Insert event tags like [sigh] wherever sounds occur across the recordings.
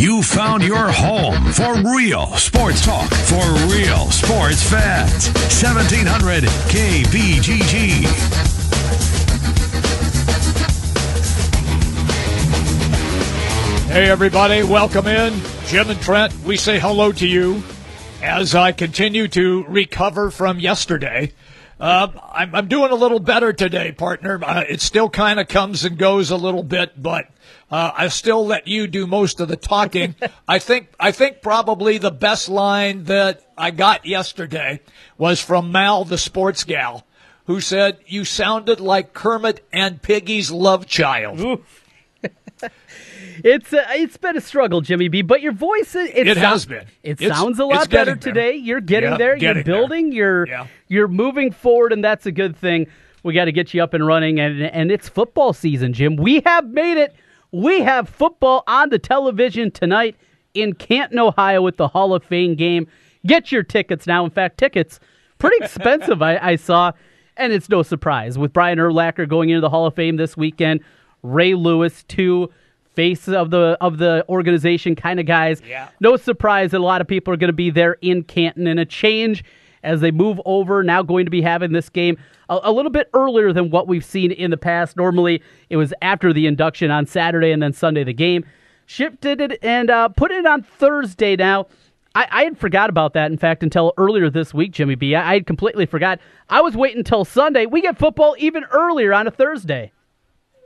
You found your home for real sports talk for real sports fans. 1700 KBGG. Hey, everybody, welcome in. Jim and Trent, we say hello to you as I continue to recover from yesterday. Uh, I'm, I'm, doing a little better today, partner. Uh, it still kind of comes and goes a little bit, but uh, I still let you do most of the talking. [laughs] I think I think probably the best line that I got yesterday was from Mal, the sports gal, who said, "You sounded like Kermit and Piggy's love child." [laughs] [laughs] It's uh, it's been a struggle, Jimmy B. But your voice it, it has been. It it's, sounds a lot better today. You're getting there. Getting you're building. There. You're yeah. you're moving forward, and that's a good thing. We got to get you up and running, and and it's football season, Jim. We have made it. We have football on the television tonight in Canton, Ohio, with the Hall of Fame game. Get your tickets now. In fact, tickets pretty [laughs] expensive. I, I saw, and it's no surprise with Brian Urlacher going into the Hall of Fame this weekend. Ray Lewis, two face of the of the organization kind of guys. Yeah. No surprise that a lot of people are going to be there in Canton and a change as they move over. Now going to be having this game a, a, little bit earlier than what we've seen in the past. Normally it was after the induction on Saturday and then Sunday the game. Shifted it and uh, put it on Thursday now. I, I, had forgot about that, in fact, until earlier this week, Jimmy B. I, I had completely forgot. I was waiting until Sunday. We get football even earlier on a Thursday.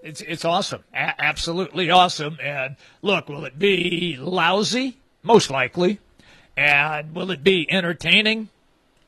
It's it's awesome, a- absolutely awesome. And look, will it be lousy? Most likely. And will it be entertaining?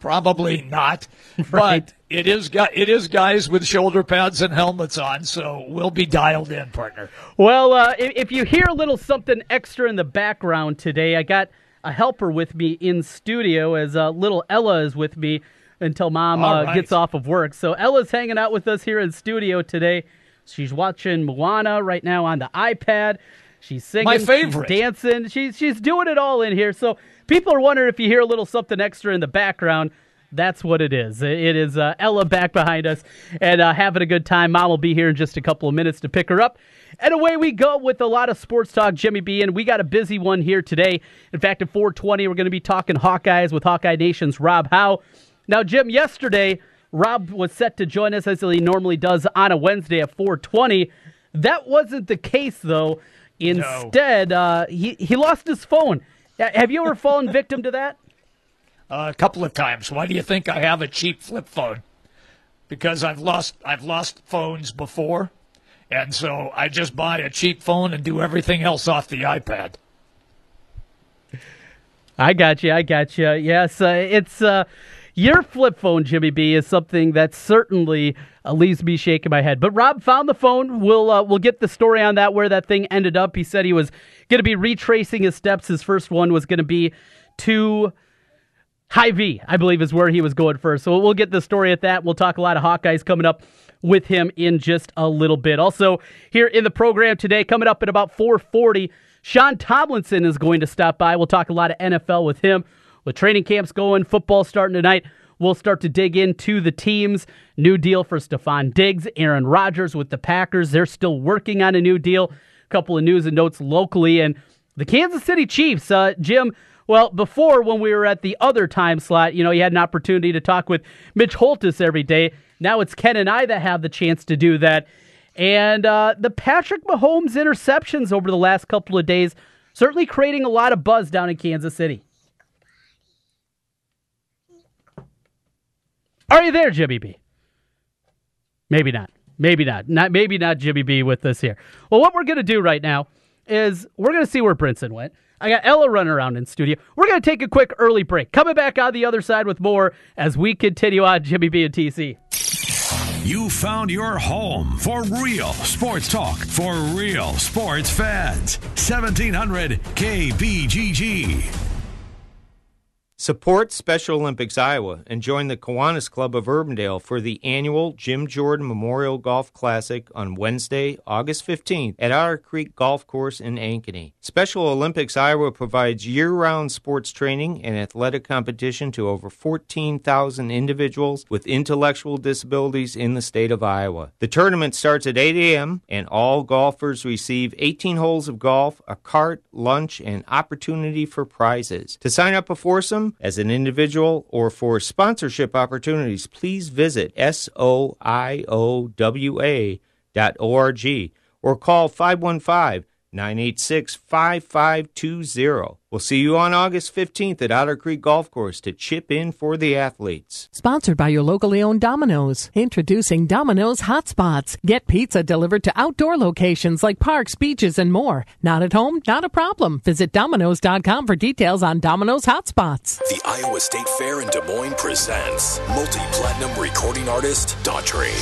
Probably not. [laughs] right. But it is it is guys with shoulder pads and helmets on, so we'll be dialed in, partner. Well, uh, if, if you hear a little something extra in the background today, I got a helper with me in studio as uh, little Ella is with me until mom uh, right. gets off of work. So Ella's hanging out with us here in studio today. She's watching Moana right now on the iPad. She's singing, My favorite. she's dancing. She's she's doing it all in here. So people are wondering if you hear a little something extra in the background. That's what it is. It is uh, Ella back behind us and uh, having a good time. Mom will be here in just a couple of minutes to pick her up. And away we go with a lot of sports talk, Jimmy B. And we got a busy one here today. In fact, at 420, we're going to be talking Hawkeyes with Hawkeye Nation's Rob Howe. Now, Jim, yesterday Rob was set to join us as he normally does on a Wednesday at 420. That wasn't the case, though. Instead, no. uh, he, he lost his phone. Have you ever fallen victim to that? Uh, a couple of times. Why do you think I have a cheap flip phone? Because I've lost I've lost phones before, and so I just buy a cheap phone and do everything else off the iPad. I got you. I got you. Yes, uh, it's uh, your flip phone, Jimmy B, is something that certainly uh, leaves me shaking my head. But Rob found the phone. We'll uh, we'll get the story on that where that thing ended up. He said he was going to be retracing his steps. His first one was going to be to Hy-Vee, I believe, is where he was going first. So we'll get the story at that. We'll talk a lot of Hawkeyes coming up with him in just a little bit. Also, here in the program today, coming up at about 440, Sean Tomlinson is going to stop by. We'll talk a lot of NFL with him. With training camps going, football starting tonight, we'll start to dig into the teams. New deal for Stefon Diggs, Aaron Rodgers with the Packers. They're still working on a new deal. A couple of news and notes locally. And the Kansas City Chiefs, uh, Jim, well, before when we were at the other time slot, you know, you had an opportunity to talk with Mitch Holtis every day. Now it's Ken and I that have the chance to do that. And uh, the Patrick Mahomes interceptions over the last couple of days certainly creating a lot of buzz down in Kansas City. Are you there, Jimmy B? Maybe not. Maybe not. Not maybe not Jimmy B with us here. Well, what we're going to do right now is we're going to see where Brinson went. I got Ella running around in studio. We're going to take a quick early break. Coming back on the other side with more as we continue on Jimmy B and TC. You found your home for real sports talk for real sports fans. 1700 KBGG. Support Special Olympics Iowa and join the Kiwanis Club of Urbandale for the annual Jim Jordan Memorial Golf Classic on Wednesday, August 15th at Otter Creek Golf Course in Ankeny. Special Olympics Iowa provides year round sports training and athletic competition to over 14,000 individuals with intellectual disabilities in the state of Iowa. The tournament starts at 8 a.m., and all golfers receive 18 holes of golf, a cart, lunch, and opportunity for prizes. To sign up before some, as an individual or for sponsorship opportunities, please visit soiowa.org or call 515 986 5520. We'll see you on August 15th at Otter Creek Golf Course to chip in for the athletes. Sponsored by your locally owned Domino's. Introducing Domino's Hotspots. Get pizza delivered to outdoor locations like parks, beaches, and more. Not at home? Not a problem. Visit Domino's.com for details on Domino's Hotspots. The Iowa State Fair in Des Moines presents multi platinum recording artist Daughtry.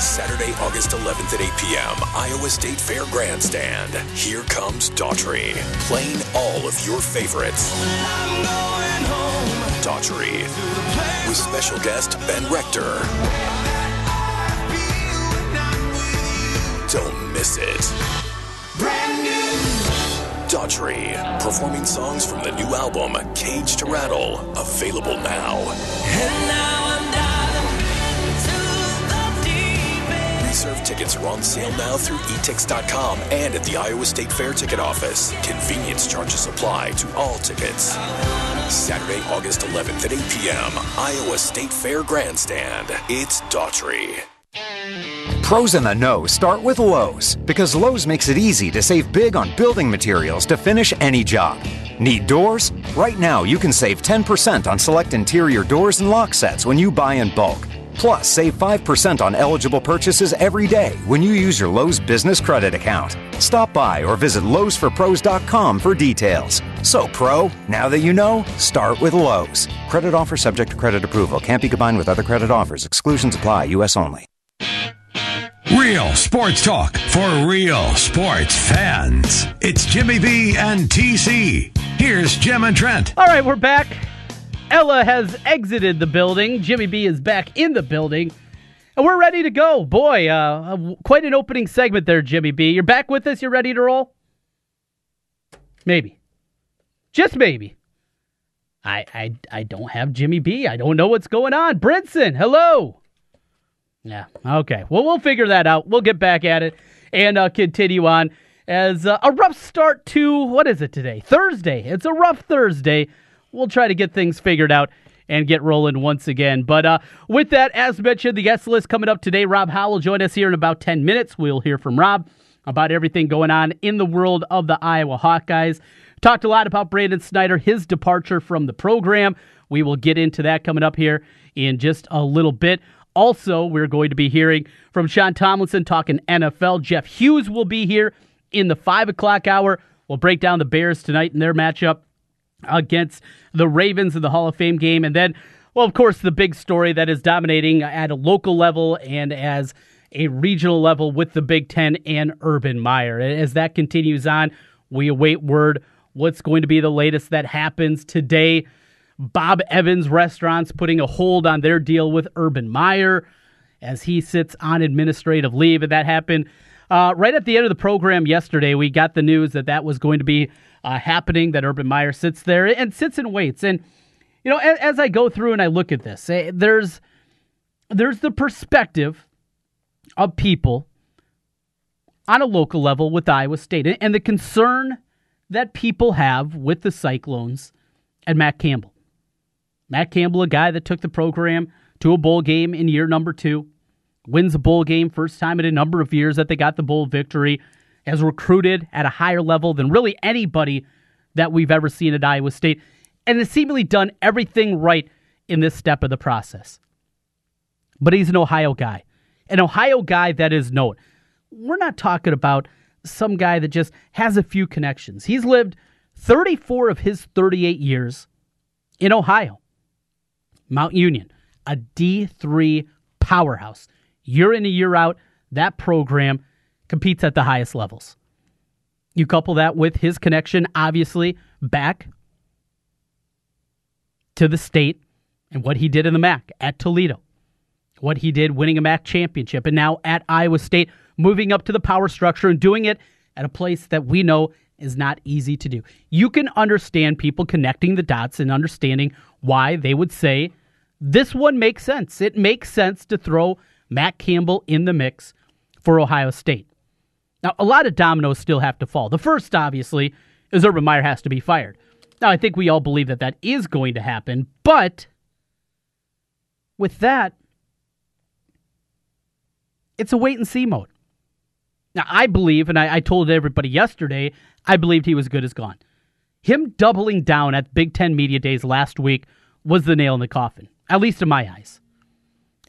Saturday, August 11th at 8 p.m., Iowa State Fair Grandstand. Here comes Daughtry, playing all of your favorites. Daughtry, with special guest Ben Rector. Don't miss it. Daughtry, performing songs from the new album Cage to Rattle, available now. And now Reserve tickets are on sale now through etix.com and at the Iowa State Fair ticket office. Convenience charges apply to all tickets. Saturday, August 11th at 8 p.m., Iowa State Fair Grandstand. It's Daughtry. Pros in the know start with Lowe's because Lowe's makes it easy to save big on building materials to finish any job. Need doors? Right now, you can save 10% on select interior doors and lock sets when you buy in bulk. Plus, save 5% on eligible purchases every day when you use your Lowe's business credit account. Stop by or visit Lowe'sForPros.com for details. So, Pro, now that you know, start with Lowe's. Credit offer subject to credit approval. Can't be combined with other credit offers. Exclusions apply. U.S. only. Real sports talk for real sports fans. It's Jimmy B and TC. Here's Jim and Trent. All right, we're back. Ella has exited the building. Jimmy B is back in the building. And we're ready to go. Boy, uh, quite an opening segment there, Jimmy B. You're back with us? You're ready to roll? Maybe. Just maybe. I, I, I don't have Jimmy B. I don't know what's going on. Brinson, hello. Yeah, okay. Well, we'll figure that out. We'll get back at it and uh, continue on as uh, a rough start to, what is it today? Thursday. It's a rough Thursday we'll try to get things figured out and get rolling once again. But uh, with that, as mentioned, the guest list coming up today. Rob Howe will join us here in about 10 minutes. We'll hear from Rob about everything going on in the world of the Iowa Hawkeyes. Talked a lot about Brandon Snyder, his departure from the program. We will get into that coming up here in just a little bit. Also, we're going to be hearing from Sean Tomlinson talking NFL. Jeff Hughes will be here in the 5 o'clock hour. We'll break down the Bears tonight in their matchup against the Ravens in the Hall of Fame game. And then, well, of course, the big story that is dominating at a local level and as a regional level with the Big Ten and Urban Meyer. As that continues on, we await word what's going to be the latest that happens today. Bob Evans Restaurants putting a hold on their deal with Urban Meyer as he sits on administrative leave. And that happened uh, right at the end of the program yesterday. We got the news that that was going to be uh, happening that Urban Meyer sits there and sits and waits. And you know, as, as I go through and I look at this, eh, there's there's the perspective of people on a local level with Iowa State and the concern that people have with the Cyclones and Matt Campbell. Matt Campbell, a guy that took the program to a bowl game in year number two, wins a bowl game, first time in a number of years that they got the bowl victory has recruited at a higher level than really anybody that we've ever seen at Iowa State, and has seemingly done everything right in this step of the process. But he's an Ohio guy, an Ohio guy that is known. We're not talking about some guy that just has a few connections. He's lived 34 of his 38 years in Ohio, Mount Union, a D3 powerhouse. Year in and year out, that program competes at the highest levels. You couple that with his connection, obviously, back to the state and what he did in the MAC at Toledo, what he did winning a MAC championship, and now at Iowa State, moving up to the power structure and doing it at a place that we know is not easy to do. You can understand people connecting the dots and understanding why they would say this one makes sense. It makes sense to throw Matt Campbell in the mix for Ohio State. Now, a lot of dominoes still have to fall. The first, obviously, is Urban Meyer has to be fired. Now, I think we all believe that that is going to happen, but with that, it's a wait and see mode. Now, I believe, and I, I, told everybody yesterday, I believed he was good as gone. Him doubling down at Big Ten Media Days last week was the nail in the coffin, at least in my eyes.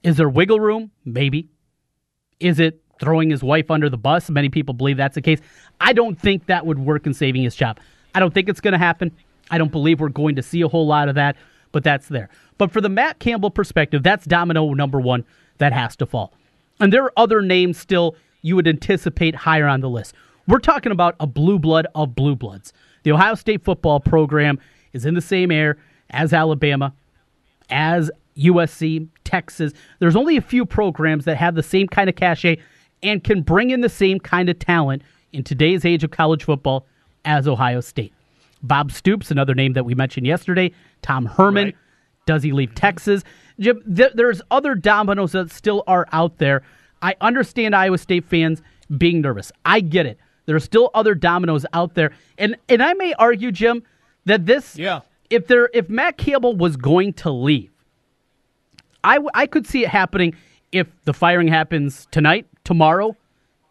Is there wiggle room? Maybe. Is it throwing his wife under the bus? Many people believe that's the case. I don't think that would work in saving his job. I don't think it's going to happen. I don't believe we're going to see a whole lot of that, but that's there. But for the Matt Campbell perspective, that's domino number one that has to fall. And there are other names still you would anticipate higher on the list. We're talking about a blue blood of blue bloods. The Ohio State football program is in the same air as Alabama, as USC, Texas. There's only a few programs that have the same kind of cachet and can bring in the same kind of talent in today's age of college football as Ohio State. Bob Stoops, another name that we mentioned yesterday. Tom Herman. Right. Does he leave Texas? Jim, th- there's other dominoes that still are out there. I understand Iowa State fans being nervous. I get it. There are still other dominoes out there, and and I may argue, Jim, that this, yeah, if there if Matt Campbell was going to leave, I I could see it happening if the firing happens tonight, tomorrow,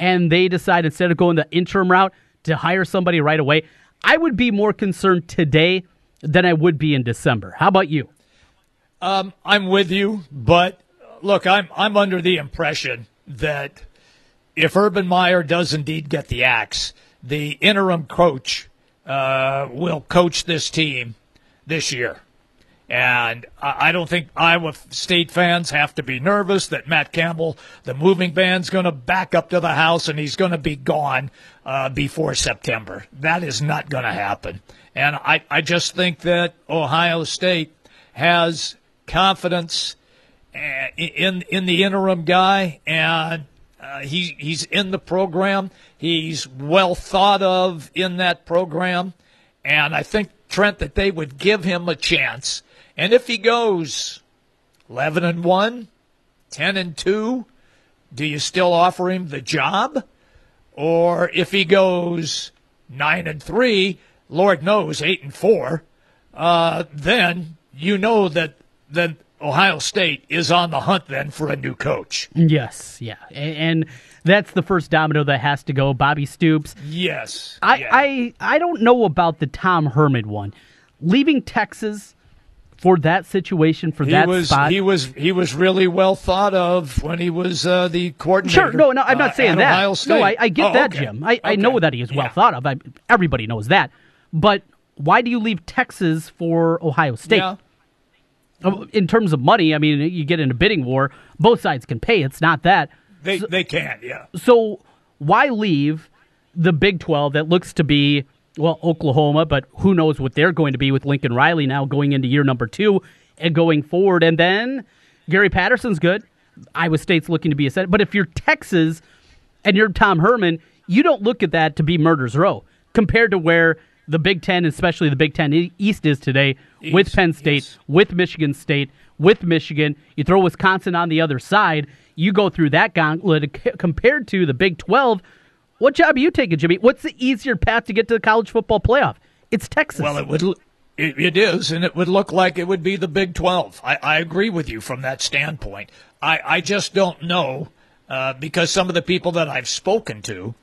and they decide instead of going the interim route to hire somebody right away. I would be more concerned today than I would be in December. How about you? Um, I'm with you, but look, I'm I'm under the impression that if Urban Meyer does indeed get the axe, the interim coach uh, will coach this team this year. And I don't think Iowa State fans have to be nervous that Matt Campbell, the moving band's going to back up to the house and he's going to be gone uh, before September. That is not going to happen. And I, I just think that Ohio State has confidence uh, in in the interim guy, and uh, he he's in the program. He's well thought of in that program, and I think Trent that they would give him a chance and if he goes 11 and 1, 10 and 2, do you still offer him the job? Or if he goes 9 and 3, Lord knows 8 and 4, uh, then you know that then Ohio State is on the hunt then for a new coach. Yes, yeah. And that's the first domino that has to go. Bobby Stoops. Yes. I, yeah. I, I don't know about the Tom Herman one. Leaving Texas for that situation for he that was, spot. He was he was really well thought of when he was uh, the coordinator. Sure, no, no, I'm not uh, saying that. No, I, I get oh, that, okay. Jim. I, okay. I know that he is well yeah. thought of. I, everybody knows that. But why do you leave Texas for Ohio State? Yeah. Uh, in terms of money, I mean, you get in a bidding war. Both sides can pay. It's not that they so, they can. Yeah. So why leave the Big Twelve that looks to be well, Oklahoma, but who knows what they're going to be with Lincoln Riley now going into year number two and going forward. And then Gary Patterson's good. Iowa State's looking to be a set. But if you're Texas and you're Tom Herman, you don't look at that to be murder's row compared to where the Big Ten, especially the Big Ten East, is today East, with Penn State, yes. with Michigan State, with Michigan. You throw Wisconsin on the other side. You go through that gauntlet [laughs] compared to the Big 12 what job are you taking, Jimmy? What's the easier path to get to the college football playoff? It's Texas. Well, it would. It, it is, and it would look like it would be the Big 12. I, I agree with you from that standpoint. I, I just don't know uh, because some of the people that I've spoken to,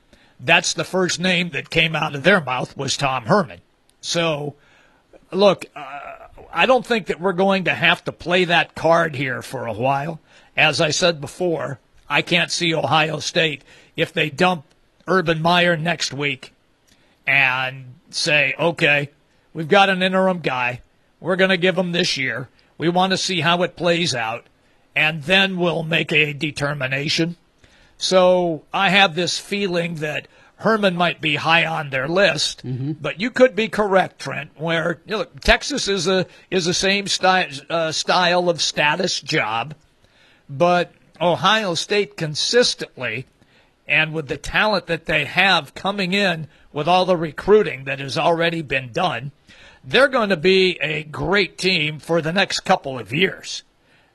that's the first name that came out of their mouth was Tom Herman. So, look, uh, I don't think that we're going to have to play that card here for a while. As I said before, I can't see Ohio State if they dump Urban Meyer next week and say, okay, we've got an interim guy. We're going to give him this year. We want to see how it plays out. and then we'll make a determination. So I have this feeling that Herman might be high on their list, mm-hmm. but you could be correct, Trent. Where you know, look, Texas is a is the same style uh, style of status job, but Ohio State consistently, and with the talent that they have coming in with all the recruiting that has already been done, they're going to be a great team for the next couple of years.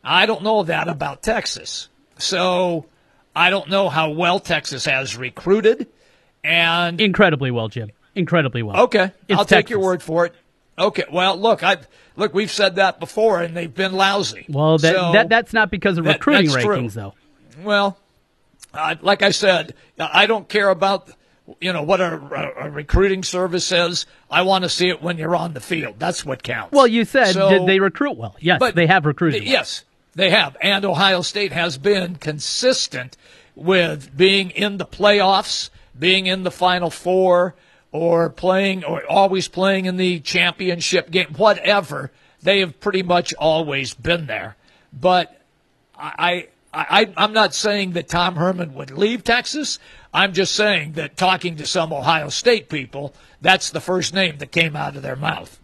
I don't know that about Texas, so I don't know how well Texas has recruited. And incredibly well, Jim. Incredibly well. Okay, it's I'll Texas. take your word for it. Okay, well, look, I look, we've said that before, and they've been lousy. Well, that, so that that's not because of that, recruiting rankings, true. though. Well, uh, like I said, I don't care about you know what a, a, recruiting service says. I want to see it when you're on the field. That's what counts. Well, you said so, did they recruit well? Yes, but they have recruited. Well. Yes, they have, and Ohio State has been consistent with being in the playoffs being in the Final Four or playing or always playing in the championship game, whatever. They have pretty much always been there. But I, I, I'm not saying that Tom Herman would leave Texas. I'm just saying that talking to some Ohio State people, that's the first name that came out of their mouth.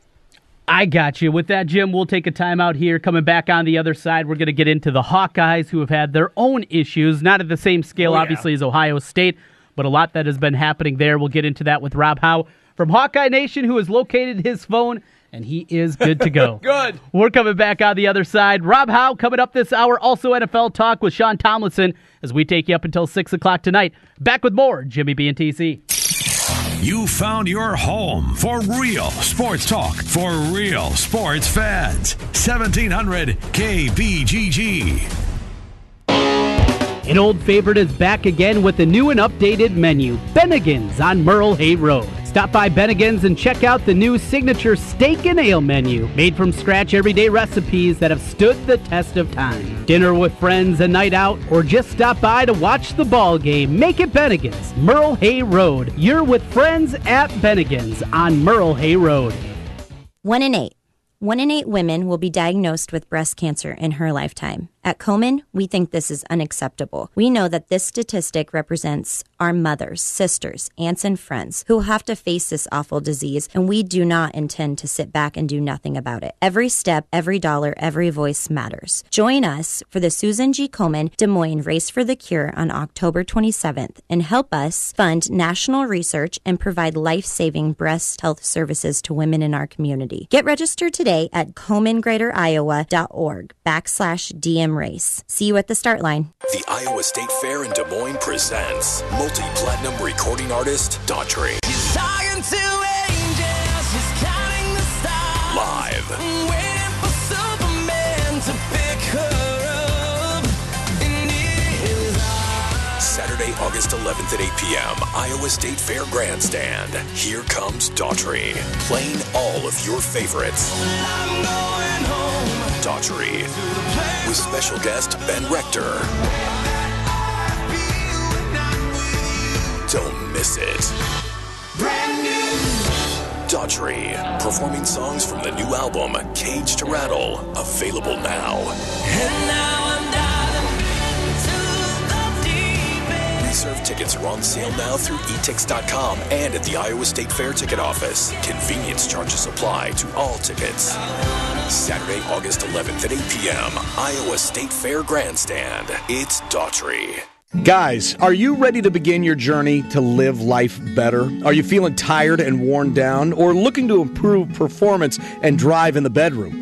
I got you. With that, Jim, we'll take a timeout here. Coming back on the other side, we're going to get into the Hawkeyes who have had their own issues, not at the same scale, oh, yeah. obviously, as Ohio State, but a lot that has been happening there. We'll get into that with Rob Howe from Hawkeye Nation, who has located his phone, and he is good to go. [laughs] good. We're coming back on the other side. Rob Howe coming up this hour. Also NFL talk with Sean Tomlinson as we take you up until 6 o'clock tonight. Back with more Jimmy B and TC. You found your home for real sports talk for real sports fans. 1700 KBGG. An old favorite is back again with a new and updated menu Bennigan's on Merle Hay Road. Stop by Bennigan's and check out the new signature steak and ale menu, made from scratch everyday recipes that have stood the test of time. Dinner with friends, a night out, or just stop by to watch the ball game. Make it Bennigan's, Merle Hay Road. You're with friends at Bennigan's on Merle Hay Road. One in eight. One in eight women will be diagnosed with breast cancer in her lifetime. At Komen, we think this is unacceptable. We know that this statistic represents our mothers, sisters, aunts, and friends who have to face this awful disease, and we do not intend to sit back and do nothing about it. Every step, every dollar, every voice matters. Join us for the Susan G. Komen Des Moines Race for the Cure on October 27th and help us fund national research and provide life saving breast health services to women in our community. Get registered today at KomenGreaterIowa.org backslash DM race. See you at the start line. The Iowa State Fair in Des Moines presents multi platinum recording artist Daughtry. Live. Saturday, August 11th at 8 p.m., Iowa State Fair Grandstand. Here comes Daughtry, playing all of your favorites. Daughtry, with special guest Ben Rector. Don't miss it. Brand new. Daughtry, performing songs from the new album Cage to Rattle, available now. Reserve tickets are on sale now through etix.com and at the Iowa State Fair ticket office. Convenience charges apply to all tickets. Saturday, August 11th at 8 p.m., Iowa State Fair Grandstand. It's Daughtry. Guys, are you ready to begin your journey to live life better? Are you feeling tired and worn down or looking to improve performance and drive in the bedroom?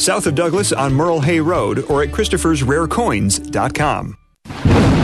south of Douglas on Merle Hay Road or at Christopher'sRareCoins.com.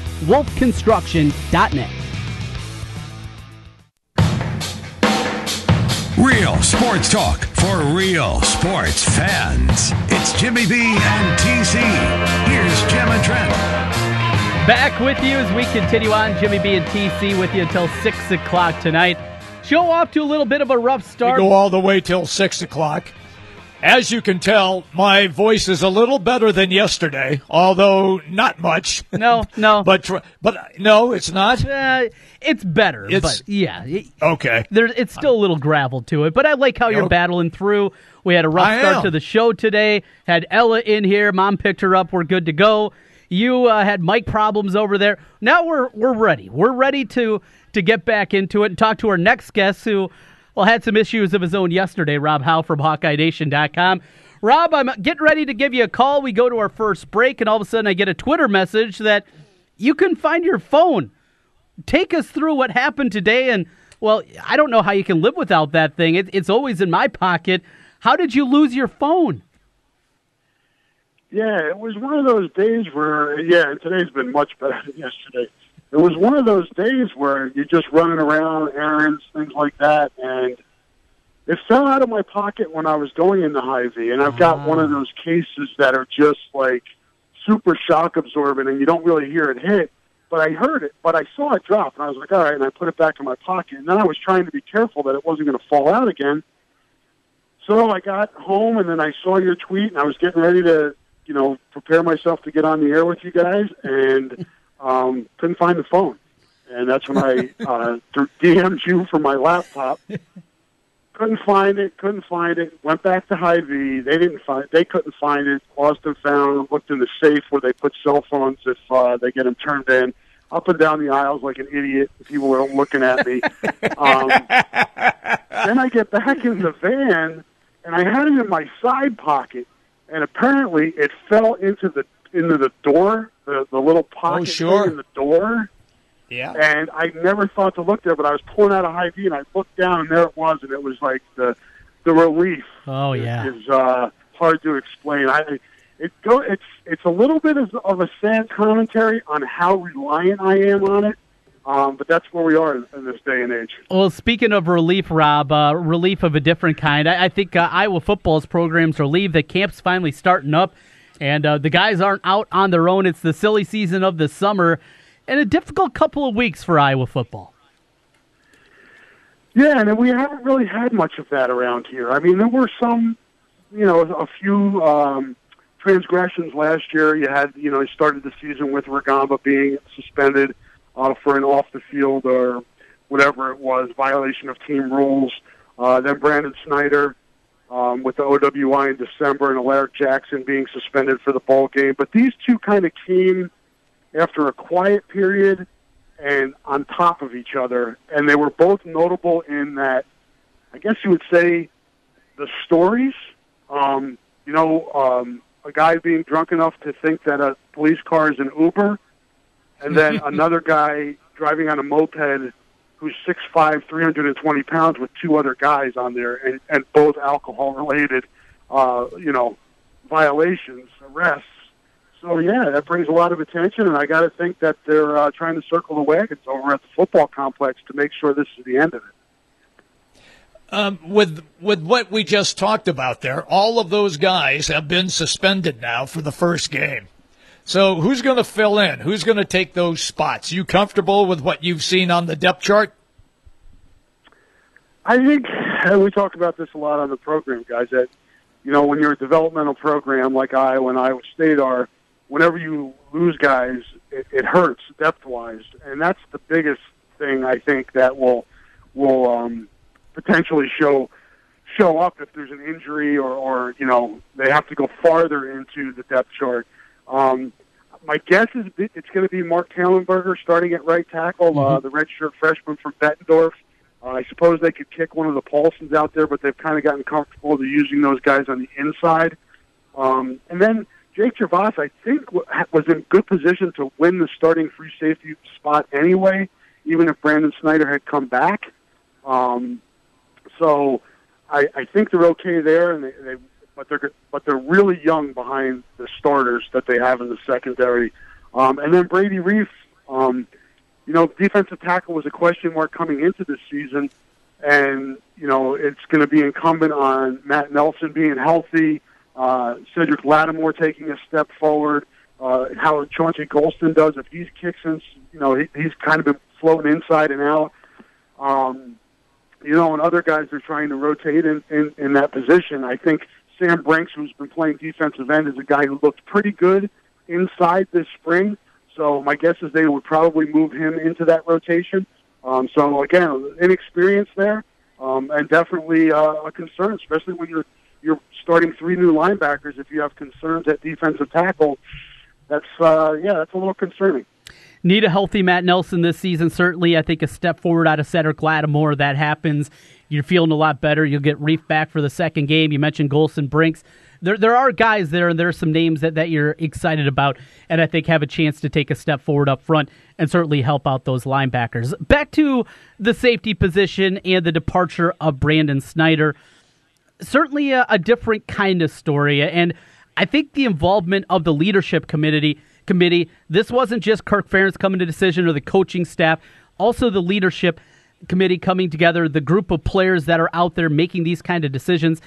wolfconstruction.net. Real sports talk for real sports fans. It's Jimmy B and TC. Here's Jim and Trent. Back with you as we continue on. Jimmy B and TC with you until 6 o'clock tonight. Show off to a little bit of a rough start. We go all the way till 6 o'clock. As you can tell, my voice is a little better than yesterday, although not much. No, no, [laughs] but but no, it's not. Uh, it's better. It's but yeah. Okay. There's it's still a little gravel to it, but I like how you're Okay. battling through. We had a rough I start am. to the show today. Had Ella in here. Mom picked her up. We're good to go. You uh, had mic problems over there. Now we're we're ready. We're ready to to get back into it and talk to our next guest who well had some issues of his own yesterday. Rob Howe from HawkeyeNation.com. Rob, I'm getting ready to give you a call. We go to our first break, and all of a sudden I get a Twitter message that you can find your phone take us through what happened today and well i don't know how you can live without that thing it, it's always in my pocket how did you lose your phone Yeah, it was one of those days where, yeah, today's been much better than yesterday. It was one of those days where you're just running around, errands, things like that, and it fell out of my pocket when I was going into Hy-Vee, and I've got one of ah. those cases that are just like super shock absorbent, and you don't really hear it hit. But I heard it, but I saw it drop, and I was like, all right, and I put it back in my pocket, and then I was trying to be careful that it wasn't going to fall out again. So I got home, and then I saw your tweet, and I was getting ready to, you know, prepare myself to get on the air with you guys, and [laughs] um, couldn't find the phone. And that's when I [laughs] uh, DM'd you for my laptop. couldn't find it. Couldn't find it. Went back to Hy-Vee. They didn't find. They couldn't find it. Lost and found. Looked in the safe where they put cell phones if uh, they get them turned in. Up and down the aisles like an idiot. People were looking at me. Um, then I get back in the van, and I had it in my side pocket, and apparently it fell into the into the door, the the little pocket sure. in the door. Yeah. And I never thought to look there, but I was pulling out a Hy-Vee, and I looked down, and there it was, and it was like the the relief oh yeah is uh, hard to explain. I it go it's it's a little bit of, of a sad commentary on how reliant I am on it, um, but that's where we are in, this day and age. well speaking of relief rob uh, relief of a different kind i, I think uh, iowa football's programs are relieved the camp's finally starting up and uh, the guys aren't out on their own it's the silly season of the summer and a difficult couple of weeks for iowa football Yeah, and we haven't really had much of that around here. I mean, there were some, you know, a few um, transgressions last year. You had, you know, you started the season with Rugamba being suspended uh, for an off the field or whatever it was, violation of team rules. Uh, then Brandon Snyder um, with the OWI in December, and Alaric Jackson being suspended for the bowl game. But these two kind of came after a quiet period and on top of each other, and they were both notable in that. I guess you would say the stories. Um, you know, um, a guy being drunk enough to think that a police car is an Uber, and then [laughs] another guy driving on a moped who's 6'5", 320 pounds with two other guys on there, and, and both alcohol-related, uh, you know, violations, arrests. So, yeah, that brings a lot of attention, and I got to think that they're uh, trying to circle the wagons over at the football complex to make sure this is the end of it. Um, with with what we just talked about there, all of those guys have been suspended now for the first game. So who's going to fill in? Who's going to take those spots? You comfortable with what you've seen on the depth chart? I think and we talked about this a lot on the program, guys. That you know, when you're a developmental program like Iowa and Iowa State are, whenever you lose guys, it, it hurts depth wise, and that's the biggest thing I think that will will um, potentially show show up if there's an injury or, or you know they have to go farther into the depth chart. Um, my guess is it's going to be Mark Kallenberger starting at right tackle, uh, the redshirt freshman from Bettendorf. Uh, I suppose they could kick one of the Paulsens out there, but they've kind of gotten comfortable to using those guys on the inside. Um, and then Jake Gervase, I think, was in good position to win the starting free safety spot anyway, even if Brandon Snyder had come back. Um, so I, I think they're okay there, and they, they but they're but they're really young behind the starters that they have in the secondary. Um, and then Brady Reiff, um, you know, defensive tackle was a question mark coming into this season, and you know it's going to be incumbent on Matt Nelson being healthy, uh, Cedric Lattimore taking a step forward, uh, how Chauncey Golston does if he's kicked since you know he, he's kind of been floating inside and out. Um, you know, and other guys are trying to rotate in, in, in that position. I think Sam Brinks, who's been playing defensive end, is a guy who looked pretty good inside this spring. So my guess is they would probably move him into that rotation. Um, so again, inexperience there, um, and definitely uh, a concern, especially when you're you're starting three new linebackers. If you have concerns at defensive tackle, that's uh, yeah, that's a little concerning. Need a healthy Matt Nelson this season. Certainly, I think a step forward out of Cedric Lattimore. That happens. You're feeling a lot better. You'll get Reiff back for the second game. You mentioned Golston Brinks. There, there are guys there, and there are some names that, that you're excited about, and I think have a chance to take a step forward up front and certainly help out those linebackers. Back to the safety position and the departure of Brandon Snyder. Certainly a, a different kind of story, and I think the involvement of the leadership committee committee. This wasn't just Kirk Ferentz coming to decision or the coaching staff, also the leadership committee coming together, the group of players that are out there making these kind of decisions.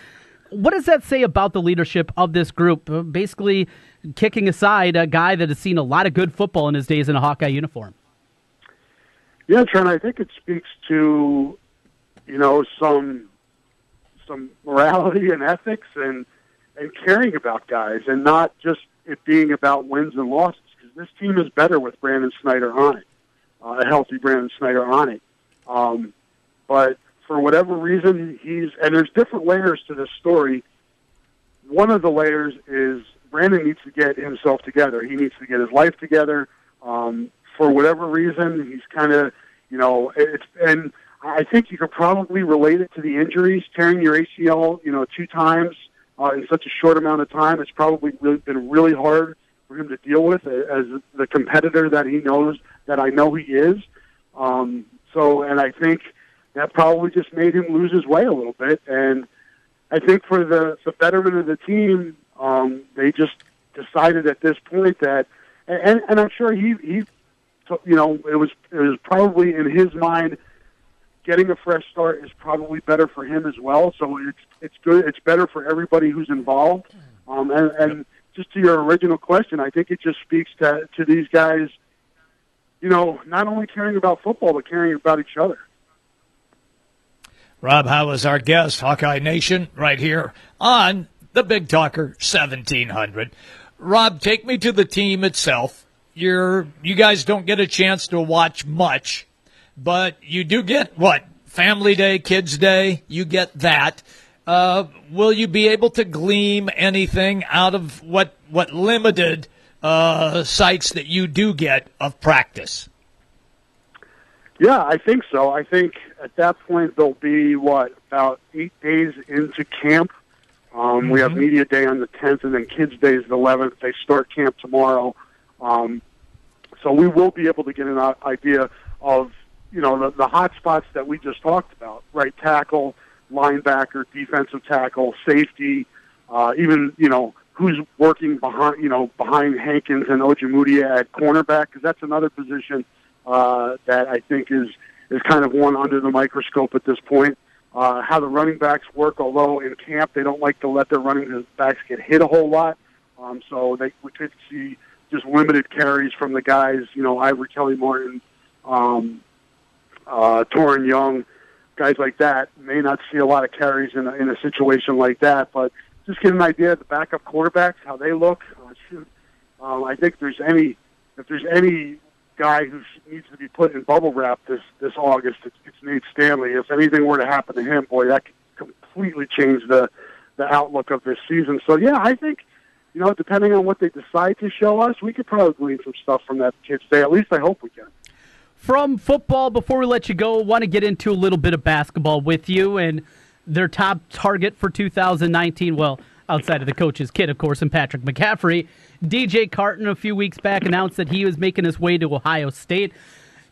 What does that say about the leadership of this group? Uh, basically, kicking aside a guy that has seen a lot of good football in his days in a Hawkeye uniform. Yeah, Trent, I think it speaks to you know some some morality and ethics and and caring about guys and not just it being about wins and losses because this team is better with Brandon Snyder on it, uh, a healthy Brandon Snyder on it. Um, but for whatever reason, he's and there's different layers to this story. One of the layers is Brandon needs to get himself together. He needs to get his life together. Um, for whatever reason, he's kind of, you know, it's and I think you could probably relate it to the injuries, tearing your ACL, you know, two times uh, in such a short amount of time. It's probably really, been really hard for him to deal with as the competitor that he knows that I know he is. Um, so, and I think that probably just made him lose his way a little bit. And I think for the, the betterment of the team, um, they just decided at this point that, and, and I'm sure he, he, you know, it was, it was probably in his mind, getting a fresh start is probably better for him as well. So it's it's good. It's better for everybody who's involved. Um, and, and just to your original question, I think it just speaks to to these guys. You know, not only caring about football, but caring about each other. Rob Howe is our guest, Hawkeye Nation, right here on the Big Talker 1700. Rob, take me to the team itself. You're, you guys don't get a chance to watch much, but you do get what Family Day, Kids Day, you get that. Uh, will you be able to glean anything out of what what limited uh, sites that you do get of practice? Yeah, I think so. I think at that point they'll be what about eight days into camp. Um, mm-hmm. We have mm-hmm. media day on the 10th, and then Kids Day is the 11th. They start camp tomorrow, um, so we will be able to get an idea of you know the, the hot spots that we just talked about: right tackle, linebacker, defensive tackle, safety, uh, even you know who's working behind you know behind Hankins and Ojemudia at cornerback because that's another position uh, that I think is is kind of one under the microscope at this point. Uh, how the running backs work, although in camp they don't like to let their running backs get hit a whole lot, um, so they we could see just limited carries from the guys. You know, Ivory Kelly Martin, um, uh, Toren Young, guys like that may not see a lot of carries in a, in a situation like that, but just get an idea of the backup quarterbacks, how they look. Uh, shoot, um, I think there's any if there's any guy who needs to be put in bubble wrap this this August, it's, it's Nate Stanley. If anything were to happen to him, boy, that could completely change the the outlook of this season. So yeah, I think you know, depending on what they decide to show us, we could probably glean some stuff from that kids' day. At least I hope we can. From football, before we let you go, want to get into a little bit of basketball with you and their top target for 2019. Well, outside of the coach's kid, of course, and Patrick McCaffrey. DJ Carton a few weeks back announced that he was making his way to Ohio State.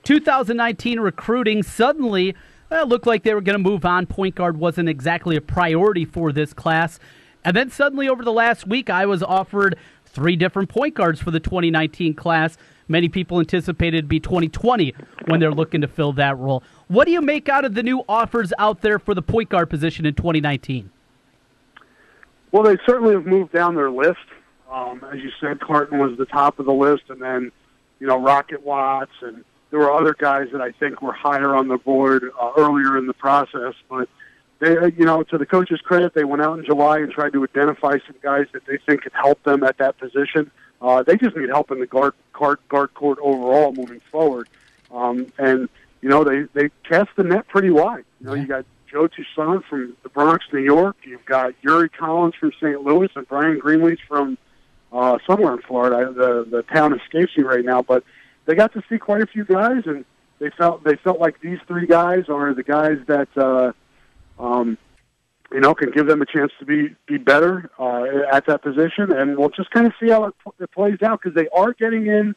2019 recruiting suddenly well, looked like they were going to move on. Point guard wasn't exactly a priority for this class. And then suddenly, over the last week, I was offered three different point guards for the 2019 class. Many people anticipated it'd be 2020 when they're looking to fill that role. What do you make out of the new offers out there for the point guard position in 2019? Well, they certainly have moved down their list. Um, as you said, Carton was the top of the list, and then you know Rocket Watts, and there were other guys that I think were higher on the board uh, earlier in the process. But they, uh, you know, to the coach's credit, they went out in July and tried to identify some guys that they think could help them at that position. Uh, they just need help in the guard guard guard court overall moving forward. Um, and you know, they they cast the net pretty wide. You know, you got Joe Toussaint from the Bronx, New York. You've got Yuri Collins from St. Louis and Brian Greenlee from uh, somewhere in Florida. The the town escapes me right now, but they got to see quite a few guys, and they felt they felt like these three guys are the guys that uh, um, you know can give them a chance to be be better uh, at that position, and we'll just kind of see how it, it plays out because they are getting in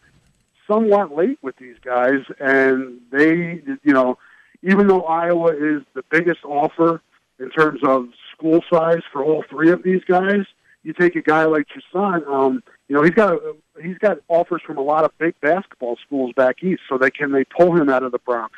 somewhat late with these guys, and they you know even though Iowa is the biggest offer in terms of school size for all three of these guys, you take a guy like Toussaint, um, you know, he's got a, he's got offers from a lot of big basketball schools back east, so they can they pull him out of the Bronx.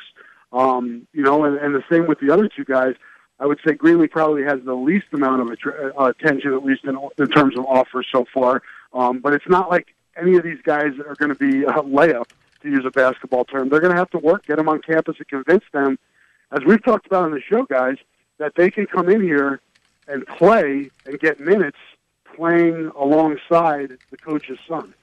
Um, you know, and, and the same with the other two guys. I would say Greenlee probably has the least amount of uh, attention, at least in, in terms of offers so far. Um, but it's not like any of these guys are going to be a layup to use a basketball term. They're going to have to work, get them on campus, and convince them, as we've talked about on the show, guys, that they can come in here and play and get minutes playing alongside the coach's son.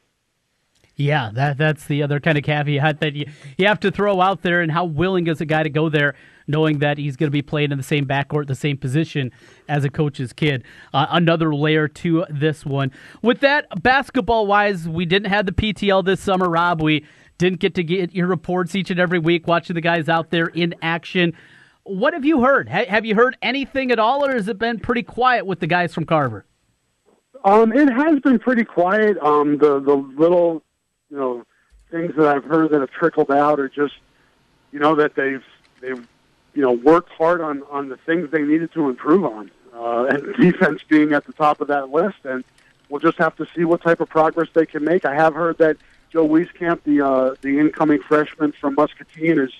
Yeah, that that's the other kind of caveat that you, you have to throw out there, and how willing is a guy to go there, knowing that he's going to be playing in the same backcourt, the same position as a coach's kid. Uh, another layer to this one. With that, basketball wise, we didn't have the PTL this summer, Rob. We didn't get to get your reports each and every week, watching the guys out there in action. What have you heard? Ha- have you heard anything at all, or has it been pretty quiet with the guys from Carver? Um, it has been pretty quiet. Um, the the little, you know, things that I've heard that have trickled out are just, you know, that they've they've you know worked hard on on the things they needed to improve on, uh, and [laughs] defense being at the top of that list. And we'll just have to see what type of progress they can make. I have heard that Joe Wieskamp, the uh, the incoming freshman from Muscatine, is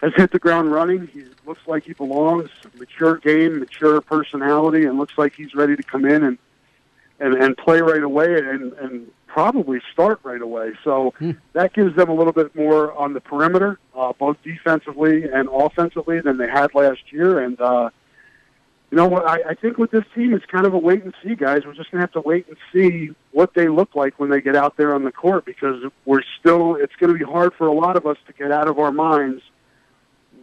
has hit the ground running. He looks like he belongs. Mature game, mature personality, and looks like he's ready to come in and and, and play right away and, and probably start right away. So hmm. that gives them a little bit more on the perimeter, uh, both defensively and offensively, than they had last year. And uh, you know what? I, I think with this team, it's kind of a wait and see, guys. We're just going to have to wait and see what they look like when they get out there on the court because we're still, it's going to be hard for a lot of us to get out of our minds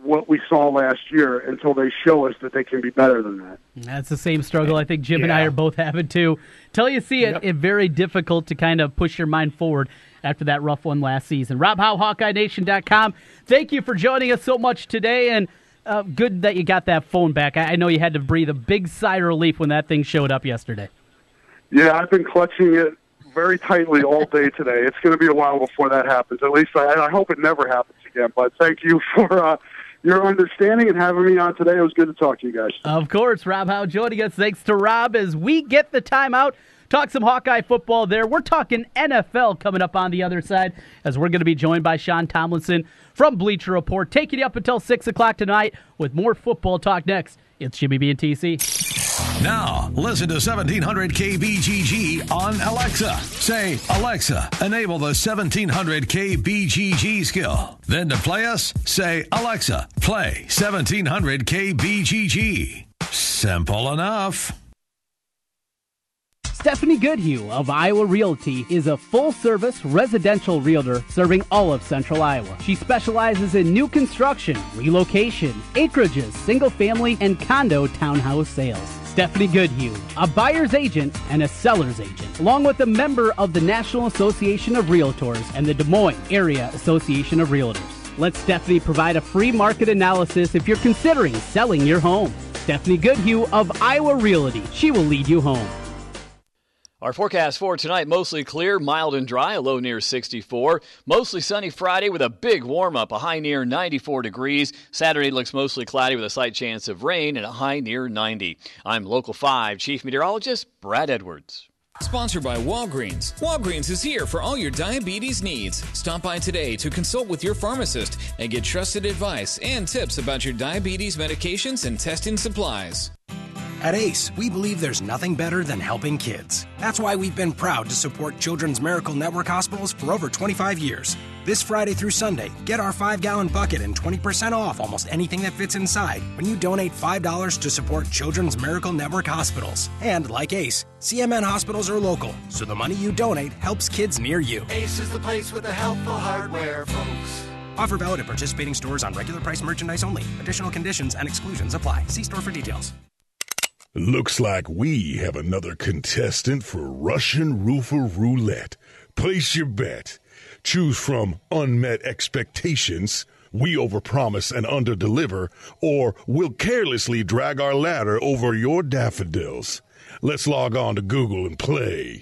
what we saw last year until they show us that they can be better than that. That's the same struggle I think Jim and I are both having too. Till you see it, Yep. it's very difficult to kind of push your mind forward after that rough one last season. Rob Howe, HawkeyeNation.com. Thank you for joining us so much today, and uh, good that you got that phone back. I, I know you had to breathe a big sigh of relief when that thing showed up yesterday. Yeah, I've been clutching it very tightly all day [laughs] today. It's going to be a while before that happens. At least I, I hope it never happens again. But thank you for uh, your understanding and having me on today. It was good to talk to you guys. Of course, Rob Howe joining us. Thanks to Rob as we get the timeout. Talk some Hawkeye football there. We're talking NFL coming up on the other side as we're going to be joined by Sean Tomlinson from Bleacher Report, taking you up until 6 o'clock tonight with more football talk next. It's Jimmy B and TC. Now, listen to 1700 KBGG on Alexa. Say, Alexa, enable the 1700 KBGG skill. Then to play us, say, Alexa, play 1700 KBGG. Simple enough. Stephanie Goodhue of Iowa Realty is a full service residential realtor serving all of central Iowa. She specializes in new construction, relocation, acreages, single family, and condo townhouse sales. Stephanie Goodhue, a buyer's agent and a seller's agent, along with a member of the National Association of Realtors and the Des Moines Area Association of Realtors. Let Stephanie provide a free market analysis if you're considering selling your home. Stephanie Goodhue of Iowa Realty. She will lead you home. Our forecast for tonight mostly clear, mild and dry, a low near 64. Mostly sunny Friday with a big warm up, a high near 94 degrees. Saturday looks mostly cloudy with a slight chance of rain and a high near 90. I'm Local 5 Chief Meteorologist Brad Edwards. Sponsored by Walgreens. Walgreens is here for all your diabetes needs. Stop by today to consult with your pharmacist and get trusted advice and tips about your diabetes medications and testing supplies. At ACE, we believe there's nothing better than helping kids. That's why we've been proud to support Children's Miracle Network hospitals for over 25 years. This Friday through Sunday, get our 5 gallon bucket and 20% off almost anything that fits inside when you donate $5 to support Children's Miracle Network hospitals. And like ACE, CMN hospitals are local, so the money you donate helps kids near you. Ace is the place with the helpful hardware, folks. Offer valid at participating stores on regular price merchandise only. Additional conditions and exclusions apply. See store for details. Looks like we have another contestant for Russian Roofer Roulette. Place your bet. Choose from unmet expectations, we overpromise and underdeliver, or we'll carelessly drag our ladder over your daffodils. Let's log on to Google and play.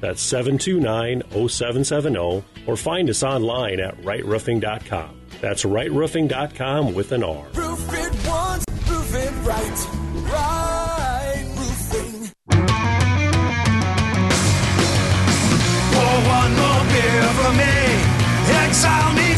That's 729 0770, or find us online at rightroofing.com. That's rightroofing.com with an R. Roof it once, roof it right. Right roofing. Pour one more beer for me. Exile meets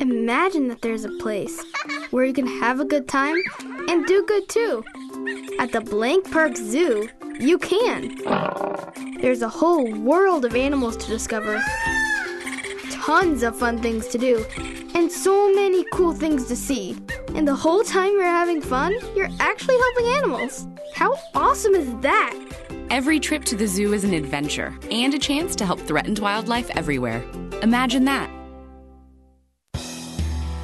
Imagine that there's a place where you can have a good time and do good too. At the Blank Park Zoo, you can. There's a whole world of animals to discover, tons of fun things to do, and so many cool things to see. And the whole time you're having fun, you're actually helping animals. How awesome is that? Every trip to the zoo is an adventure and a chance to help threatened wildlife everywhere. Imagine that.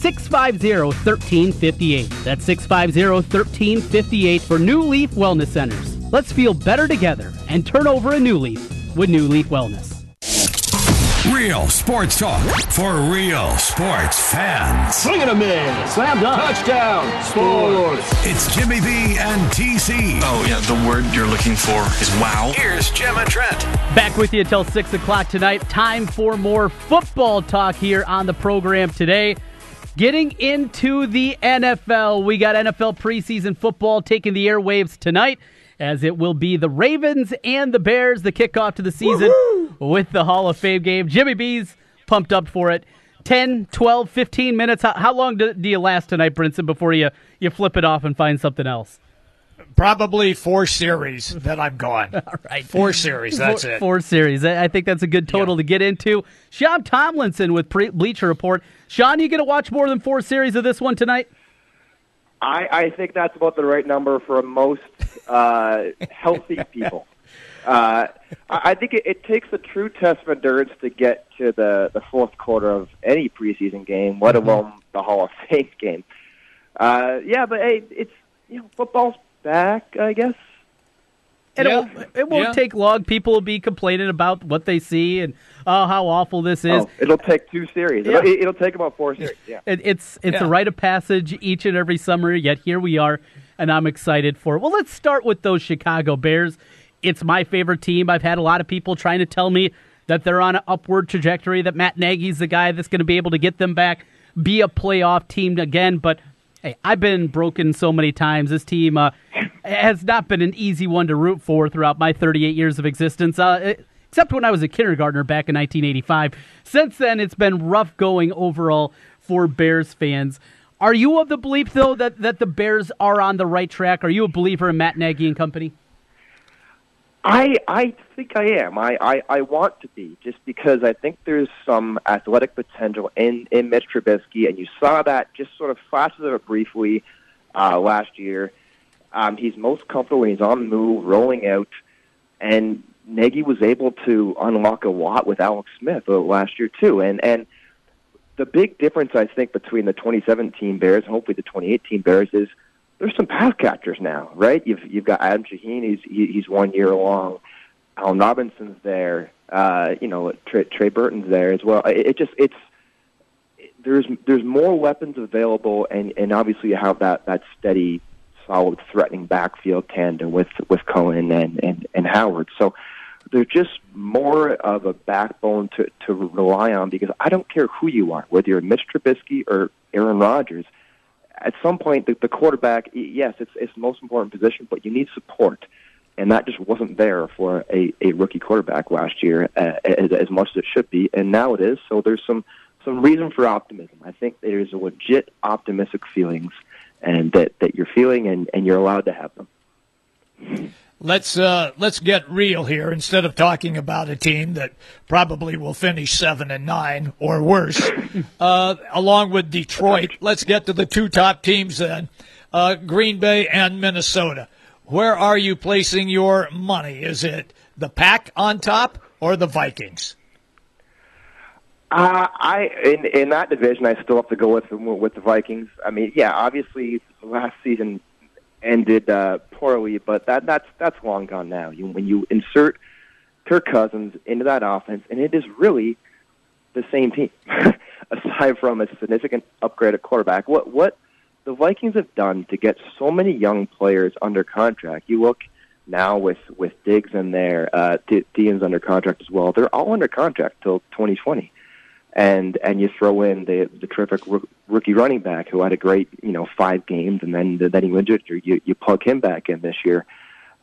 650 1358. That's 650 1358 for New Leaf Wellness Centers. Let's feel better together and turn over a new leaf with New Leaf Wellness. Real sports talk for real sports fans. Swing and a miss. Slam dunk. Touchdown. Sports. It's Jimmy B and TC. Oh, yeah, the word you're looking for is wow. Here's Jim and Trent. Back with you until 6 o'clock tonight. Time for more football talk here on the program today. Getting into the NFL, we got NFL preseason football taking the airwaves tonight as it will be the Ravens and the Bears, the kickoff to the season Woo-hoo! with the Hall of Fame game. Jimmy B's pumped up for it. 10, 12, 15 minutes. How, how long do, do, you last tonight, Brinson, before you, you flip it off and find something else? Probably four series that I'm gone. [laughs] All right. Four series, that's four, it. Four series. I think that's a good total yeah. to get into. Sean Tomlinson with Pre- Bleacher Report. Sean, you going to watch more than four series of this one tonight? I, I think that's about the right number for most uh, healthy [laughs] people. Uh, I, I think it, it takes a true test of endurance to get to the, the fourth quarter of any preseason game, let mm-hmm. alone the Hall of Fame [laughs] game. Uh, yeah, but hey, it's you know football's back, I guess. And yeah. it, won't, it won't yeah. take long. People will be complaining about what they see and oh, how awful this is. Oh, it'll take two series. Yeah. It'll, it'll, take about four series. Yeah, it, it's it's a rite of passage each and every summer. Yet here we are, and I'm excited for it. Well, let's start with those Chicago Bears. It's my favorite team. I've had a lot of people trying to tell me that they're on an upward trajectory. That Matt Nagy's the guy that's going to be able to get them back, be a playoff team again. But hey, I've been broken so many times. This team uh, has not been an easy one to root for throughout my 38 years of existence. Uh, except when I was a kindergartner back in 1985. Since then, it's been rough going overall for Bears fans. Are you of the belief, though, that, that the Bears are on the right track? Are you a believer in Matt Nagy and company? I I think I am. I, I, I want to be just because I think there's some athletic potential in in Mitch Trubisky, and you saw that just sort of flashes of it briefly uh, last year. Um, he's most comfortable when he's on the move, rolling out, and Nagy was able to unlock a lot with Alex Smith last year too. And and the big difference I think between the 2017 Bears and hopefully the 2018 Bears is there's some pass catchers now, right? You've you've got Adam Shaheen, he's he, he's one year along. Allen Robinson's there. Uh, you know, Trey, Trey Burton's there as well. It, it just it's there's there's more weapons available, and and obviously you have that that steady, solid, threatening backfield tandem with with Cohen and and and Howard. So there's just more of a backbone to to rely on because I don't care who you are, whether you're Mitch Trubisky or Aaron Rodgers at some point, the, the quarterback, yes, it's it's the most important position, but you need support, and that just wasn't there for a, a rookie quarterback last year uh, as, as much as it should be, and now it is. So there's some some reason for optimism. I think there's a legit optimistic feelings, and that that you're feeling, and and you're allowed to have them let's uh, let's get real here. Instead of talking about a team that probably will finish seven and nine or worse, [laughs] uh, along with Detroit, let's get to the two top teams then: uh, Green Bay and Minnesota. Where are you placing your money? Is it the Pack on top or the Vikings? Uh, I in in that division, I still have to go with with the Vikings. I mean, yeah, obviously last season ended uh, poorly, but that that's that's long gone now. You, when you insert Kirk Cousins into that offense, and it is really the same team, [laughs] aside from a significant upgrade at quarterback. What what the Vikings have done to get so many young players under contract. You look now with with Diggs in there, uh, Dean's under contract as well. They're all under contract till 2020, and and you throw in the the terrific roo- rookie running back who had a great you know five games and then the then he injured. You you plug him back in this year.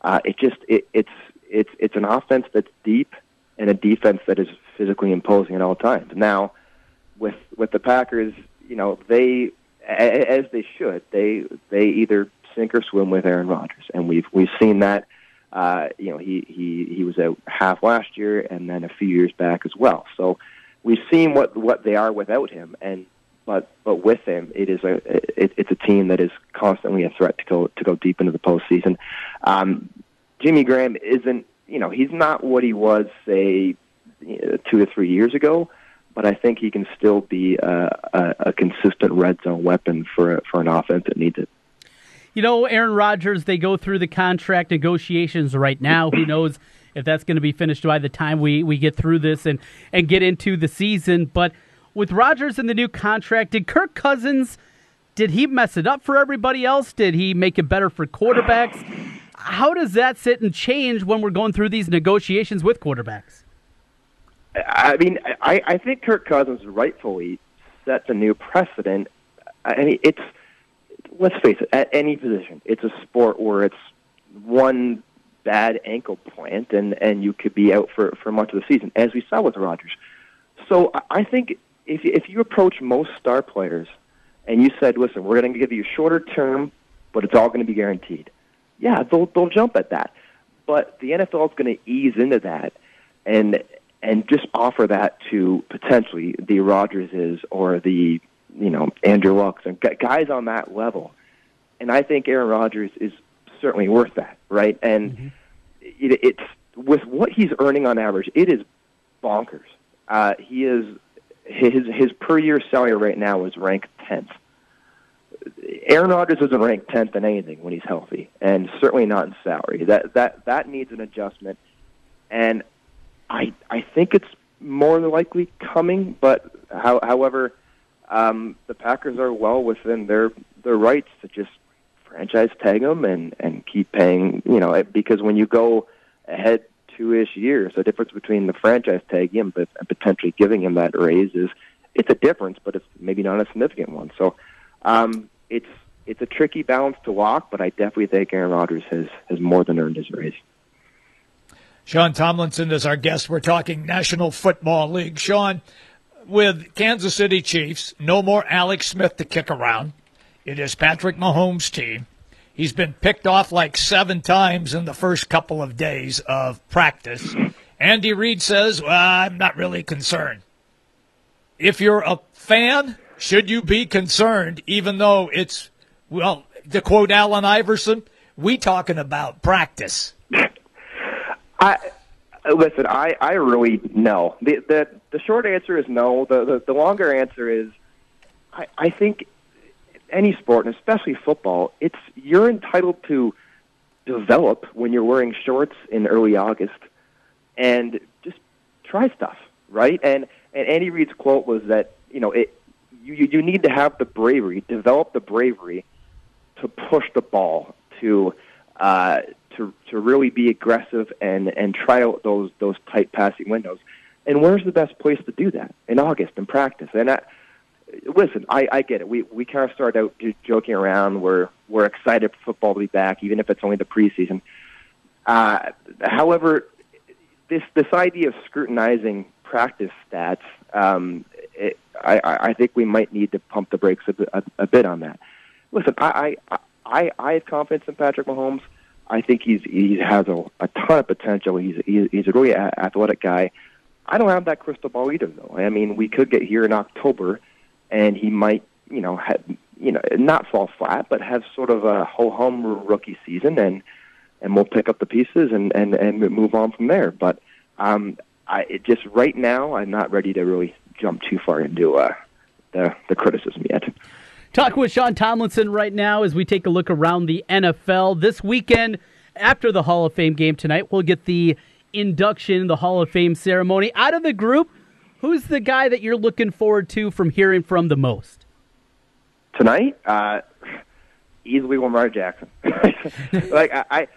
Uh, it just it, it's it's it's an offense that's deep and a defense that is physically imposing at all times. Now, with with the Packers, you know they as they should they they either sink or swim with Aaron Rodgers, and we've we've seen that. Uh, you know he he he was out half last year and then a few years back as well. So we've seen what what they are without him, and but but with him, it is a it, it's a team that is constantly a threat to go to go deep into the postseason. Um, Jimmy Graham isn't you know he's not what he was say two or three years ago, but I think he can still be a, a, a consistent red zone weapon for for an offense that needs it. You know, Aaron Rodgers, they go through the contract negotiations right now. Who knows if that's going to be finished by the time we, we get through this and, and get into the season. But with Rodgers and the new contract, did Kirk Cousins, did he mess it up for everybody else? Did he make it better for quarterbacks? How does that sit and change when we're going through these negotiations with quarterbacks? I mean, I, I think Kirk Cousins rightfully sets a new precedent. I mean, it's let's face it, at any position, it's a sport where it's one bad ankle plant, and and you could be out for for much of the season, as we saw with Rodgers. So I- think if if you approach most star players and you said, "Listen, we're going to give you a shorter term, but it's all going to be guaranteed," yeah, they'll they'll jump at that. But the NFL is going to ease into that, and and just offer that to potentially the Rodgerses or the you know Andrew Lucks and guys on that level. And I think Aaron Rodgers is certainly worth that, right? And it, it's with what he's earning on average, it is bonkers. Uh, he is his his per year salary right now is ranked tenth. Aaron Rodgers isn't ranked tenth in anything when he's healthy, and certainly not in salary. That that that needs an adjustment, and I I think it's more than likely coming. But how, however, um, the Packers are well within their their rights to just franchise tag him and and keep paying. You know, because when you go ahead two ish years, the difference between the franchise tag him but and potentially giving him that raise is it's a difference, but it's maybe not a significant one. So um, it's it's a tricky balance to walk, but I definitely think Aaron Rodgers has has more than earned his raise. Sean Tomlinson is our guest. We're talking National Football League. Sean, with Kansas City Chiefs, no more Alex Smith to kick around. It is Patrick Mahomes' team. He's been picked off like seven times in the first couple of days of practice. Andy Reid says, well, I'm not really concerned. If you're a fan, should you be concerned, even though it's, well, to quote Allen Iverson, we talking about practice. I listen. I I really no. The the the short answer is no. The the, the longer answer is, I I think any sport, and especially football, it's you're entitled to develop when you're wearing shorts in early August, and just try stuff, right? And and Andy Reid's quote was that you know it you you need to have the bravery, develop the bravery to push the ball to uh, to to really be aggressive and and try out those those tight passing windows. And where's the best place to do that? In August in practice. And I, listen, I, I get it. We we kind of start out joking around. We're we're excited for football to be back, even if it's only the preseason. Uh, however, this this idea of scrutinizing practice stats, um, it, I, I think we might need to pump the brakes a, bit- a, a bit on that. Listen, I, I I I have confidence in Patrick Mahomes. I think he's he has a, a ton of potential. He's he, he's a really athletic guy. I don't have that crystal ball either, though. I mean, we could get here in October, and he might, you know, have, you know, not fall flat, but have sort of a ho hum rookie season, and and we'll pick up the pieces and and and move on from there. But um, I it just right now, I'm not ready to really jump too far into uh, the the criticism yet. Talking with Sean Tomlinson right now as we take a look around the NFL this weekend. After the Hall of Fame game tonight, we'll get the induction, the Hall of Fame ceremony. Out of the group, who's the guy that you're looking forward to from hearing from the most? Tonight, uh, easily Lamar Jackson. [laughs] like I, I,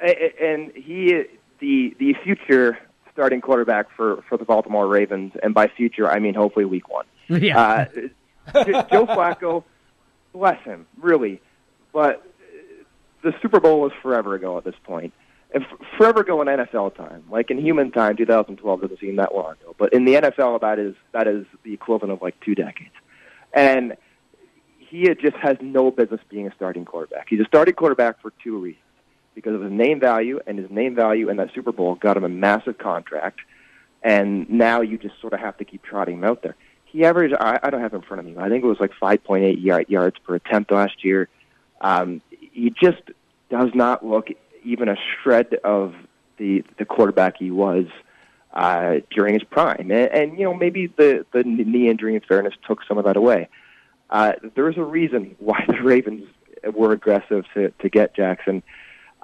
I, and he the the future starting quarterback for for the Baltimore Ravens, and by future I mean hopefully week one. [laughs] Yeah. Uh, Joe Flacco, bless him, really, but the Super Bowl was forever ago at this point. And f- forever ago in NFL time, like in human time, 2012 doesn't seem that long ago, but in the NFL, that is that is the equivalent of like two decades. And he just has no business being a starting quarterback. He's a starting quarterback for two reasons: because of his name value, and his name value in that Super Bowl got him a massive contract. And now you just sort of have to keep trotting him out there. He averaged, I, I don't have it in front of me, I think it was like 5.8 yard, yards per attempt last year. Um, he just does not look even a shred of the the quarterback he was uh, during his prime. And, and you know, maybe the the knee injury, in fairness, took some of that away. Uh, there's a reason why [laughs] the Ravens were aggressive to to get Jackson.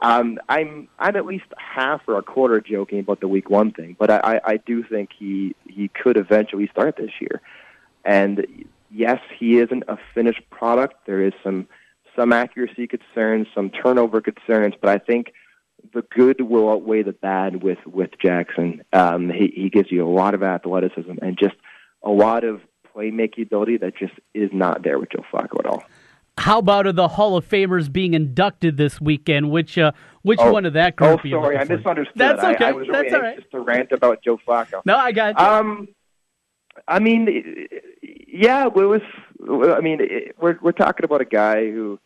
Um, I'm I'm at least half or a quarter joking about the week one thing, but I, I do think he he could eventually start this year. And yes, he isn't a finished product. There is some some accuracy concerns, some turnover concerns, but I think the good will outweigh the bad with with Jackson. Um, he, he gives you a lot of athleticism and just a lot of playmaking ability that just is not there with Joe Flacco at all. How about the Hall of Famers being inducted this weekend? Which uh, which Oh, one of that Oh, group? are you sorry, I misunderstood. That's okay. I, was really That's all right. anxious to rant about Joe Flacco. No, I got you. Um, I mean, yeah, it was. I mean, it, we're we're talking about a guy who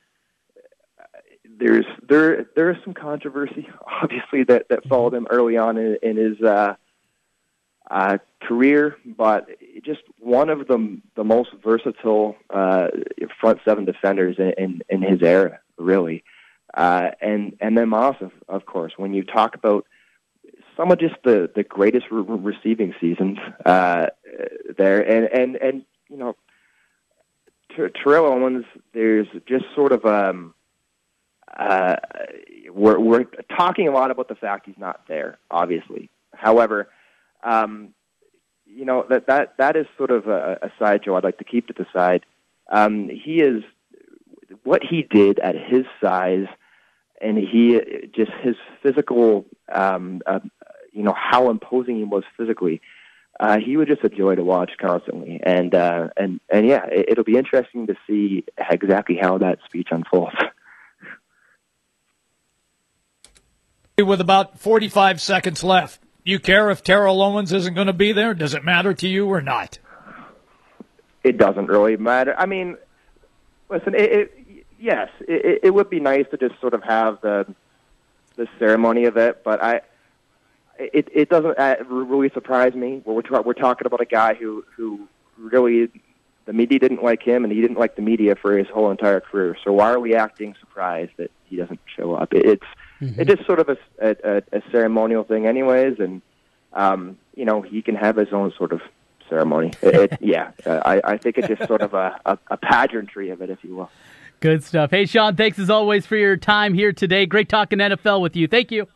there's there there is some controversy, [laughs] obviously, that that followed him early on in, in his uh, uh, career, but just one of the the most versatile uh, front seven defenders in, in, in his era, really. Uh, and and then Moss, of, of course, when you talk about some of just the the greatest re- re- receiving seasons uh, there, and and and you know, Ter- Terrell Owens, there's just sort of um, uh, we're we're talking a lot about the fact he's not there, obviously. However, um, you know that that that is sort of a, a sideshow. I'd like to keep to the side. Um, he is what he did at his size, and he just his physical, um, uh, you know, how imposing he was physically. Uh, he was just a joy to watch constantly, and uh, and and yeah, it, it'll be interesting to see exactly how that speech unfolds. [laughs] With about 45 seconds left, you care if Terrell Owens isn't going to be there? Does it matter to you or not? it doesn't really matter. I mean, listen, it, it yes, it, it would be nice to just sort of have the the ceremony of it, but I it it doesn't uh, really surprise me. We're we're, talking about a guy who who really the media didn't like him, and he didn't like the media for his whole entire career. So why are we acting surprised that he doesn't show up? It, it's it's just sort of a, a, a ceremonial thing, anyways, and um, you know he can have his own sort of ceremony. [laughs] It, it, yeah, uh, I, I think it's just sort of a, a, a pageantry of it, if you will. Good stuff. Hey, Sean, thanks as always for your time here today. Great talking NFL with you. Thank you.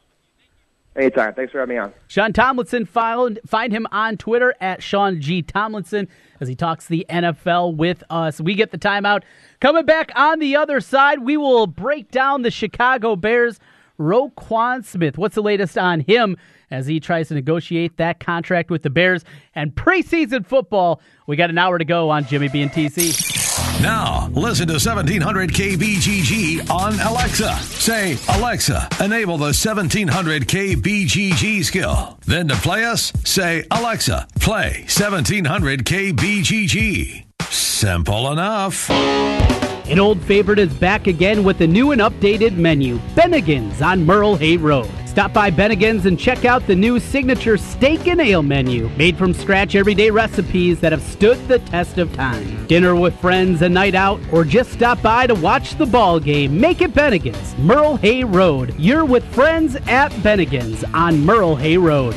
Anytime. Thanks for having me on. Sean Tomlinson, find, find him on Twitter at Sean G. Tomlinson as he talks the NFL with us. We get the timeout. Coming back on the other side, we will break down the Chicago Bears. Roquan Smith. What's the latest on him as he tries to negotiate that contract with the Bears and preseason football? We got an hour to go on Jimmy B and TC. Now, listen to 1700 KBGG on Alexa. Say, Alexa, enable the 1700 KBGG skill. Then to play us, say, Alexa, play 1700 KBGG. Simple enough. An old favorite is back again with a new and updated menu Bennigan's on Merle Hay Road. Stop by Bennigan's and check out the new signature steak and ale menu, made from scratch everyday recipes that have stood the test of time. Dinner with friends, a night out, or just stop by to watch the ball game, make it Bennigan's, Merle Hay Road. You're with friends at Bennigan's on Merle Hay Road.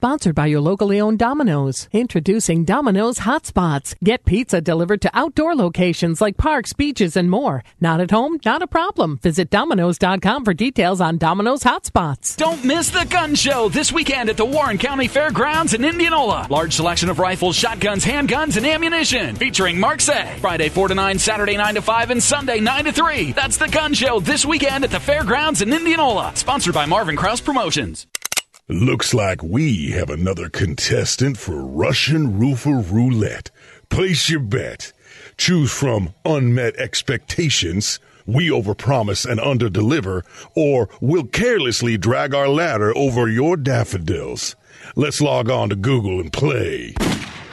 Sponsored by your locally owned Domino's. Introducing Domino's Hotspots. Get pizza delivered to outdoor locations like parks, beaches, and more. Not at home? Not a problem. Visit Domino's.com for details on Domino's Hotspots. Don't miss the gun show this weekend at the Warren County Fairgrounds in Indianola. Large selection of rifles, shotguns, handguns, and ammunition. Featuring Mark Say. Friday 4 to 9, Saturday 9 to 5, and Sunday 9 to 3. That's the gun show this weekend at the Fairgrounds in Indianola. Sponsored by Marvin Krause Promotions. Looks like we have another contestant for Russian Roofer Roulette. Place your bet. Choose from unmet expectations, we overpromise and underdeliver, or we'll carelessly drag our ladder over your daffodils. Let's log on to Google and play.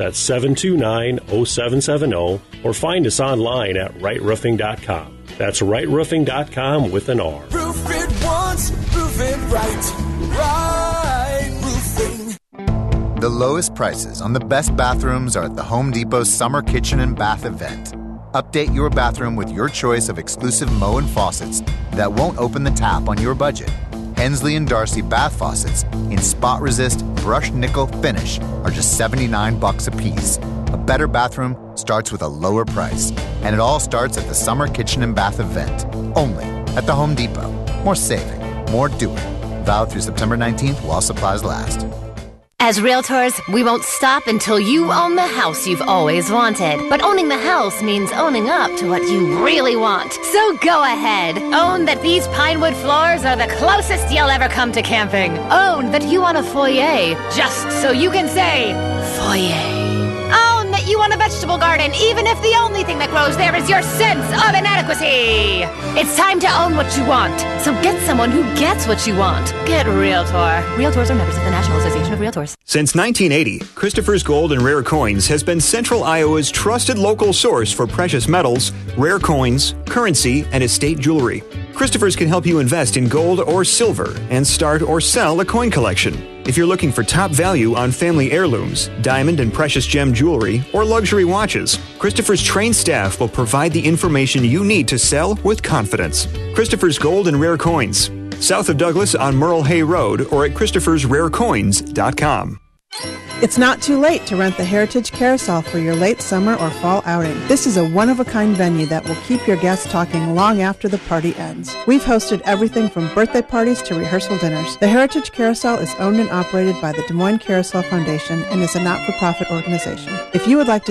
That's 729 0770, or find us online at rightroofing.com. That's rightroofing.com with an R. Roof it once, roof it right. Right roofing. The lowest prices on the best bathrooms are at the Home Depot Summer Kitchen and Bath event. Update your bathroom with your choice of exclusive Moen and faucets that won't open the tap on your budget. Hensley and Darcy bath faucets in spot resist brushed nickel finish are just 79 bucks a piece. A better bathroom starts with a lower price, and it all starts at the Summer Kitchen and Bath event, only at the Home Depot. More saving, more doing. Valid through September 19th while supplies last. As realtors, we won't stop until you own the house you've always wanted. But owning the house means owning up to what you really want. So go ahead. Own that these pinewood floors are the closest you'll ever come to camping. Own that you want a foyer just so you can say, foyer. You want a vegetable garden, even if the only thing that grows there is your sense of inadequacy. It's time to own what you want. So get someone who gets what you want. Get Realtor. Realtors are members of the National Association of Realtors. Since 1980, Christopher's Gold and Rare Coins has been Central Iowa's trusted local source for precious metals, rare coins, currency, and estate jewelry. Christopher's can help you invest in gold or silver and start or sell a coin collection. If you're looking for top value on family heirlooms, diamond and precious gem jewelry, or luxury watches, Christopher's trained staff will provide the information you need to sell with confidence. Christopher's Gold and Rare Coins, south of Douglas on Merle Hay Road or at Christopher'sRareCoins.com. It's not too late to rent the Heritage Carousel for your late summer or fall outing. This is a one of a kind venue that will keep your guests talking long after the party ends. We've hosted everything from birthday parties to rehearsal dinners. The Heritage Carousel is owned and operated by the Des Moines Carousel Foundation and is a not for profit organization. If you would like to